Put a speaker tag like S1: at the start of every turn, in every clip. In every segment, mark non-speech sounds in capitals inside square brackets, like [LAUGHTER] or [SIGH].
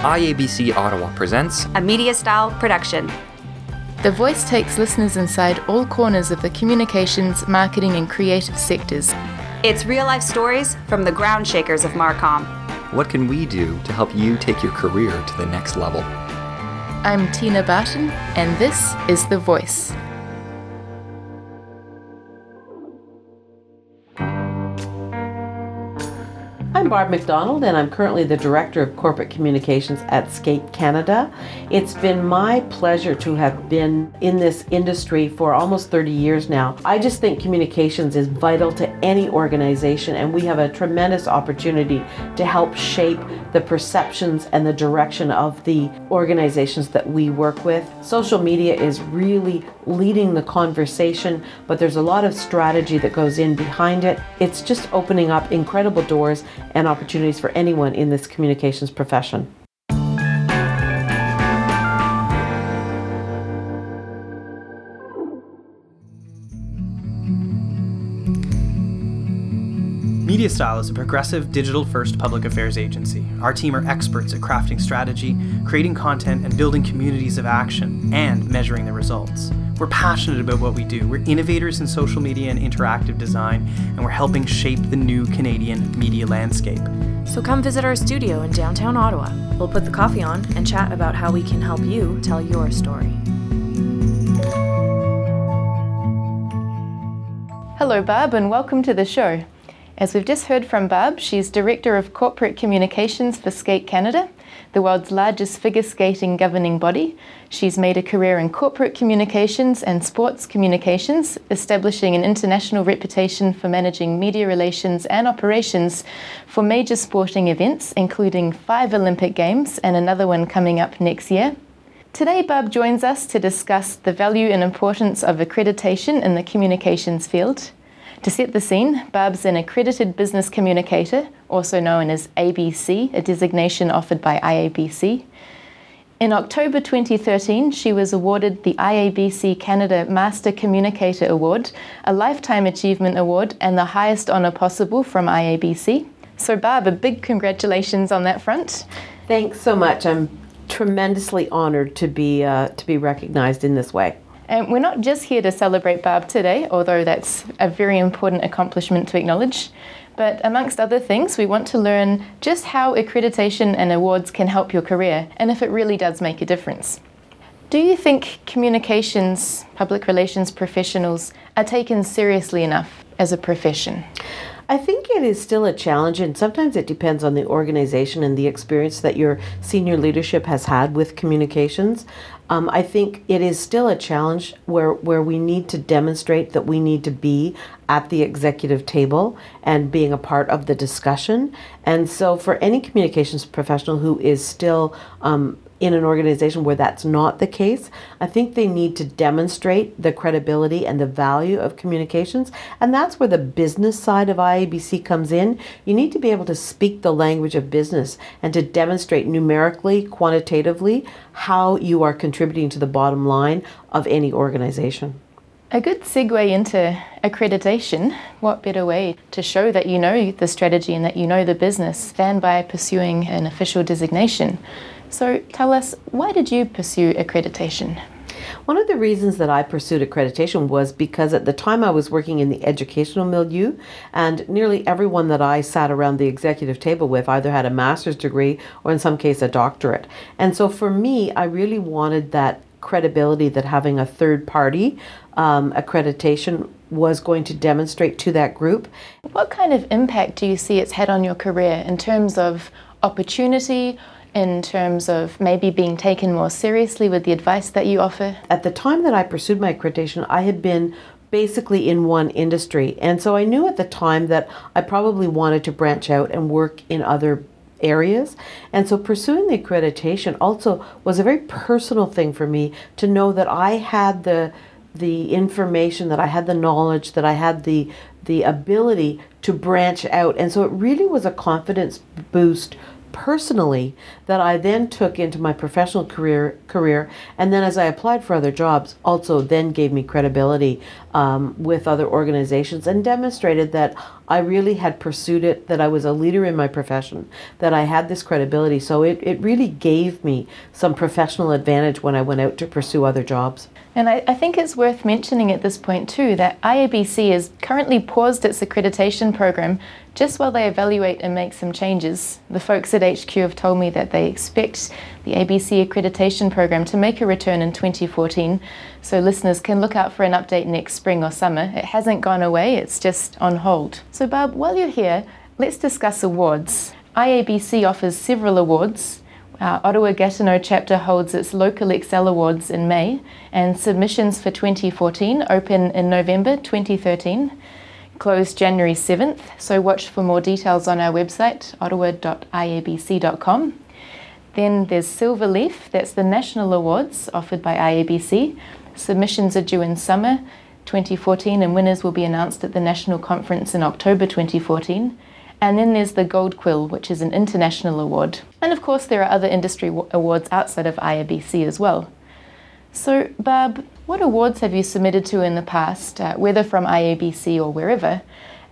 S1: IABC Ottawa presents
S2: a MediaStyle production.
S3: The Voice takes listeners inside all corners of the communications, marketing, and creative sectors.
S2: It's real life stories from the ground shakers of Marcom.
S1: What can we do to help you take your career to the next level?
S3: I'm Tina Barton, and this is The Voice.
S4: I'm Barb MacDonald, and I'm currently the Director of Corporate Communications at Skate Canada. It's been my pleasure to have been in this industry for almost 30 years now. I just think communications is vital to any organization, and we have a tremendous opportunity to help shape the perceptions and the direction of the organizations that we work with. Social media is really leading the conversation, but there's a lot of strategy that goes in behind it. It's just opening up incredible doors and opportunities for anyone in this communications profession.
S5: MediaStyle is a progressive, digital first public affairs agency. Our team are experts at crafting strategy, creating content, and building communities of action, and measuring the results. We're passionate about what we do. We're innovators in social media and interactive design, and we're helping shape the new Canadian media landscape.
S6: So come visit our studio in downtown Ottawa. We'll put the coffee on and chat about how we can help you tell your story.
S3: Hello, Barb, and welcome to the show. As we've just heard from Barb, she's Director of Corporate Communications for Skate Canada, the world's largest figure skating governing body. She's made a career in corporate communications and sports communications, establishing an international reputation for managing media relations and operations for major sporting events, including five Olympic Games and another one coming up next year. Today, Barb joins us to discuss the value and importance of accreditation in the communications field. To set the scene, Barb's an accredited business communicator, also known as ABC, a designation offered by IABC. In October 2013, she was awarded the IABC Canada Master Communicator Award, a Lifetime Achievement Award, and the highest honour possible from IABC. So, Barb, a big congratulations on that front.
S4: Thanks so much. I'm tremendously honoured to be uh, to be recognised in this way.
S3: And we're not just here to celebrate Barb today, although that's a very important accomplishment to acknowledge. But amongst other things, we want to learn just how accreditation and awards can help your career and if it really does make a difference. Do you think communications, public relations professionals are taken seriously enough as a profession?
S4: I think it is still a challenge, and sometimes it depends on the organization and the experience that your senior leadership has had with communications. Um, I think it is still a challenge where, where we need to demonstrate that we need to be at the executive table and being a part of the discussion. And so, for any communications professional who is still um, in an organization where that's not the case, I think they need to demonstrate the credibility and the value of communications. And that's where the business side of IABC comes in. You need to be able to speak the language of business and to demonstrate numerically, quantitatively, how you are contributing to the bottom line of any organization.
S3: A good segue into accreditation. What better way to show that you know the strategy and that you know the business than by pursuing an official designation? So tell us, why did you pursue accreditation?
S4: One of the reasons that I pursued accreditation was because at the time I was working in the educational milieu, and nearly everyone that I sat around the executive table with either had a master's degree or, in some case, a doctorate. And so for me, I really wanted that credibility that having a third party um, accreditation was going to demonstrate to that group.
S3: What kind of impact do you see it's had on your career in terms of opportunity? In terms of maybe being taken more seriously with the advice that you offer?
S4: At the time that I pursued my accreditation, I had been basically in one industry. And so I knew at the time that I probably wanted to branch out and work in other areas. And so pursuing the accreditation also was a very personal thing for me to know that I had the the information that I had the knowledge that I had the the ability to branch out and so it really was a confidence boost personally that I then took into my professional career career and then as I applied for other jobs also then gave me credibility um, with other organizations and demonstrated that I really had pursued it, that I was a leader in my profession, that I had this credibility. So it, it really gave me some professional advantage when I went out to pursue other jobs.
S3: And I, I, think it's worth mentioning at this point too that IABC has currently paused its accreditation program just while they evaluate and make some changes. The folks at HQ have told me that they expect the ABC accreditation program to make a return in 2014, so listeners can look out for an update next spring or summer. It hasn't gone away, it's just on hold. So, Barb, while you're here, let's discuss awards. IABC offers several awards. Our Ottawa Gatineau chapter holds its local Excel Awards in May, and submissions for 2014 open in November 2013, closed January 7th. So watch for more details on our website, ottawa.iabc.com. Then there's Silver Leaf, that's the national awards offered by IABC. Submissions are due in summer 2014, and winners will be announced at the national conference in October 2014. And then there's the Gold Quill, which is an international award. And of course, there are other industry awards outside of IABC as well. So, Barb, what awards have you submitted to in the past, uh, whether from IABC or wherever?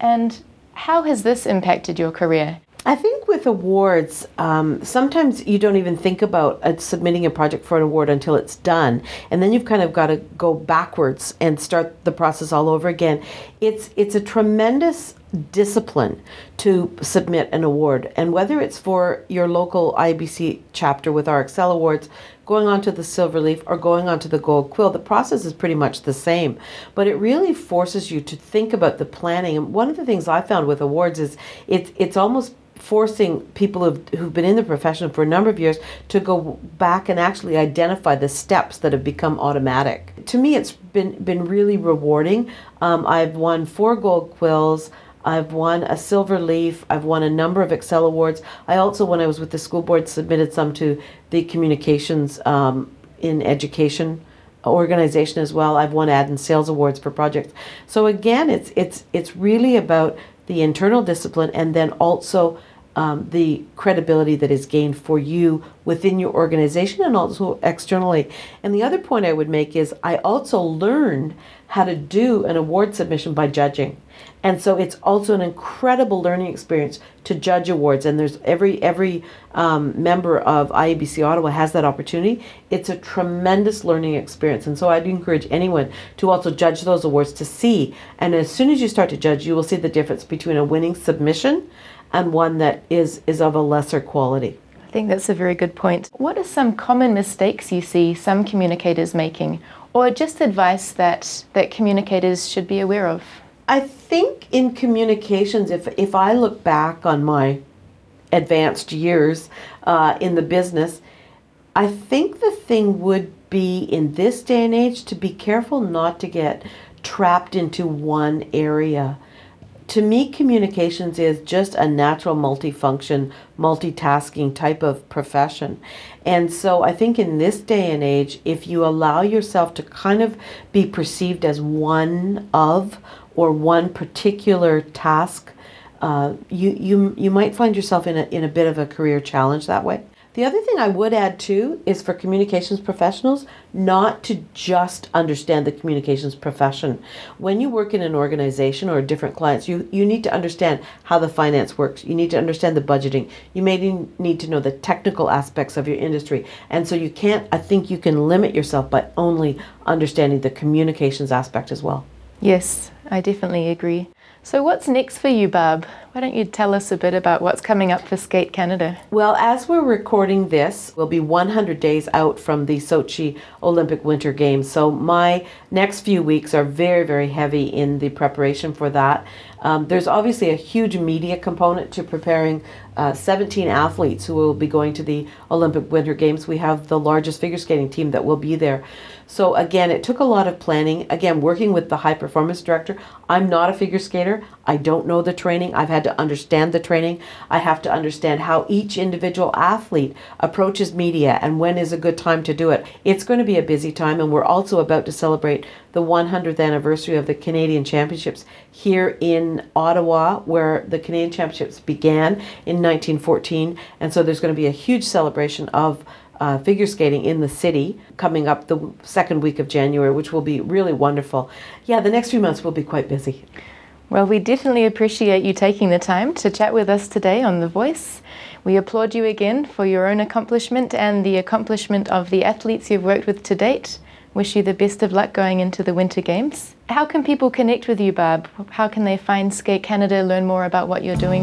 S3: And how has this impacted your career?
S4: I think with awards, um, sometimes you don't even think about uh, submitting a project for an award until it's done, and then you've kind of got to go backwards and start the process all over again. It's it's a tremendous discipline to submit an award, and whether it's for your local IBC chapter with our Excel Awards, going on to the Silver Leaf, or going on to the Gold Quill, the process is pretty much the same. But it really forces you to think about the planning. And one of the things I found with awards is it's it's almost forcing people who've, who've been in the profession for a number of years to go back and actually identify the steps that have become automatic. To me, it's been, been really rewarding. Um, I've won four gold quills. I've won a silver leaf. I've won a number of Excel awards. I also, when I was with the school board, submitted some to the communications um, in education organization as well. I've won ad and sales awards for projects. So again, it's it's it's really about the internal discipline and then also um, the credibility that is gained for you within your organization and also externally. And the other point I would make is I also learned how to do an award submission by judging. And so it's also an incredible learning experience to judge awards. And there's every every um, member of IABC Ottawa has that opportunity. It's a tremendous learning experience. And so I'd encourage anyone to also judge those awards to see. And as soon as you start to judge, you will see the difference between a winning submission and one that is, is of a lesser quality.
S3: I think that's a very good point. What are some common mistakes you see some communicators making, or just advice that, that communicators should be aware of?
S4: I think in communications, if, if I look back on my advanced years uh, in the business, I think the thing would be in this day and age to be careful not to get trapped into one area to me, communications is just a natural multifunction, multitasking type of profession. And so I think in this day and age, if you allow yourself to kind of be perceived as one of or one particular task, uh, you, you, you might find yourself in a, in a bit of a career challenge that way. The other thing I would add too is for communications professionals not to just understand the communications profession. When you work in an organization or different clients, you, you need to understand how the finance works. You need to understand the budgeting. You may need to know the technical aspects of your industry. And so you can't, I think you can limit yourself by only understanding the communications aspect as well.
S3: Yes, I definitely agree. So, what's next for you, Barb? Why don't you tell us a bit about what's coming up for Skate Canada?
S4: Well, as we're recording this, we'll be 100 days out from the Sochi Olympic Winter Games. So, my next few weeks are very, very heavy in the preparation for that. Um, there's obviously a huge media component to preparing uh, 17 athletes who will be going to the Olympic Winter Games. We have the largest figure skating team that will be there. So, again, it took a lot of planning. Again, working with the high performance director. I'm not a figure skater. I don't know the training. I've had to understand the training. I have to understand how each individual athlete approaches media and when is a good time to do it. It's going to be a busy time, and we're also about to celebrate the 100th anniversary of the Canadian Championships here in Ottawa, where the Canadian Championships began in 1914. And so there's going to be a huge celebration of uh, figure skating in the city coming up the second week of January, which will be really wonderful. Yeah, the next few months will be quite busy.
S3: Well, we definitely appreciate you taking the time to chat with us today on The Voice. We applaud you again for your own accomplishment and the accomplishment of the athletes you've worked with to date. Wish you the best of luck going into the Winter Games. How can people connect with you, Barb? How can they find Skate Canada, learn more about what you're doing?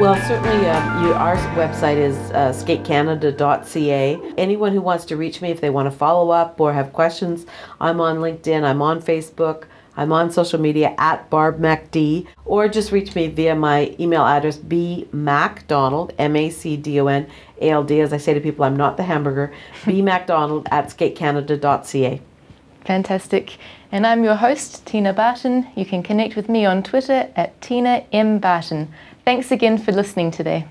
S4: Well, certainly, um, you, our website is uh, skatecanada.ca. Anyone who wants to reach me, if they want to follow up or have questions, I'm on LinkedIn, I'm on Facebook, I'm on social media at Barb MacD, or just reach me via my email address, bmacdonald, M A C D O N A L D. As I say to people, I'm not the hamburger, [LAUGHS] bmacdonald at skatecanada.ca.
S3: Fantastic. And I'm your host, Tina Barton. You can connect with me on Twitter at Tina M. Barton. Thanks again for listening today.